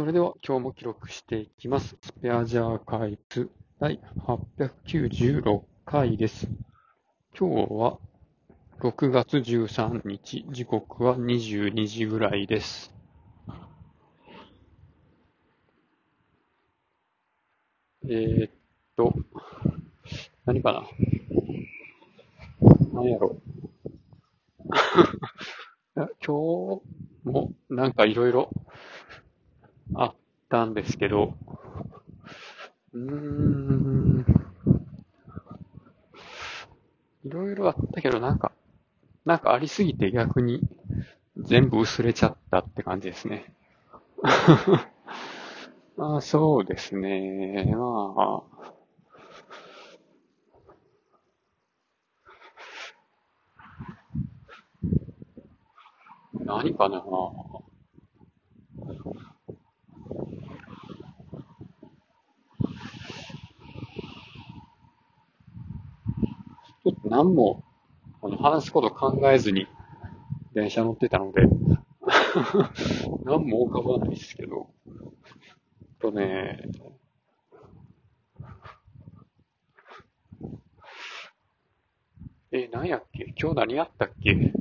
それでは今日も記録していきます。スペアジャーカイズ第896回です。今日は6月13日、時刻は22時ぐらいです。えー、っと、何かな？何やろ？いや今日もなんかいろいろたんですけど、うーん、いろいろあったけど、なんか、なんかありすぎて逆に全部薄れちゃったって感じですね。ま あそうですね。まあ、何かな。ちょっと何もあの話すこと考えずに電車乗ってたので、何も浮かばないですけど、とね、え、何やっけ？今日何やったっけ？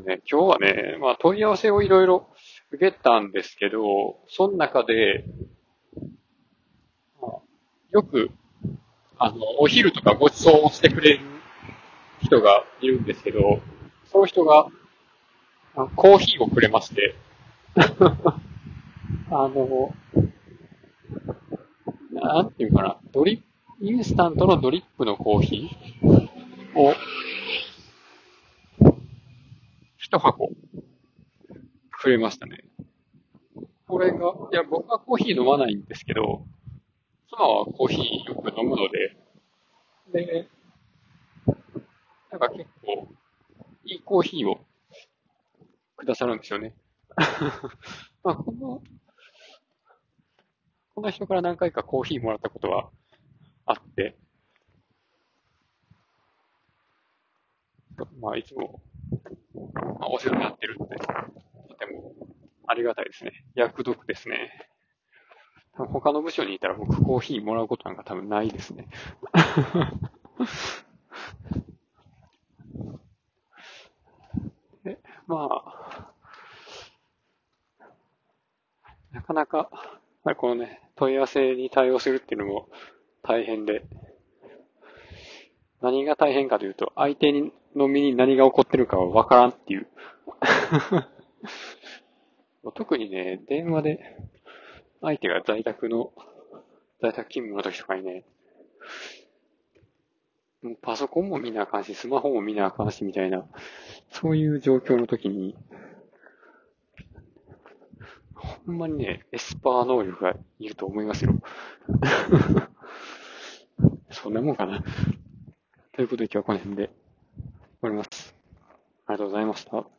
とね、今日はね、まあ問い合わせをいろいろ受けたんですけど、その中で、まあよく、あの、お昼とかご馳走をしてくれる人がいるんですけど、その人が、コーヒーをくれまして、あの、なんていうかな、ドリ、インスタントのドリップのコーヒーを、一箱、くれましたね。これが、いや、僕はコーヒー飲まないんですけど、妻はコーヒーよく飲むので、で、なんか結構、いいコーヒーをくださるんですよね。まあ、この、この人から何回かコーヒーもらったことはあって、まあ、いつも、まあ、お世話になってるので、とてもありがたいですね。役得ですね。他の部署にいたら僕コーヒーもらうことなんか多分ないですね。でまあ、なかなか、このね、問い合わせに対応するっていうのも大変で、何が大変かというと、相手にの身に何が起こってるかはわからんっていう。特にね、電話で、相手が在宅の、在宅勤務の時とかにね、もうパソコンも見なあかんし、スマホも見なあかんし、みたいな、そういう状況の時に、ほんまにね、エスパー能力がいると思いますよ。そんなもんかな。ということで今日はこの辺で終わります。ありがとうございました。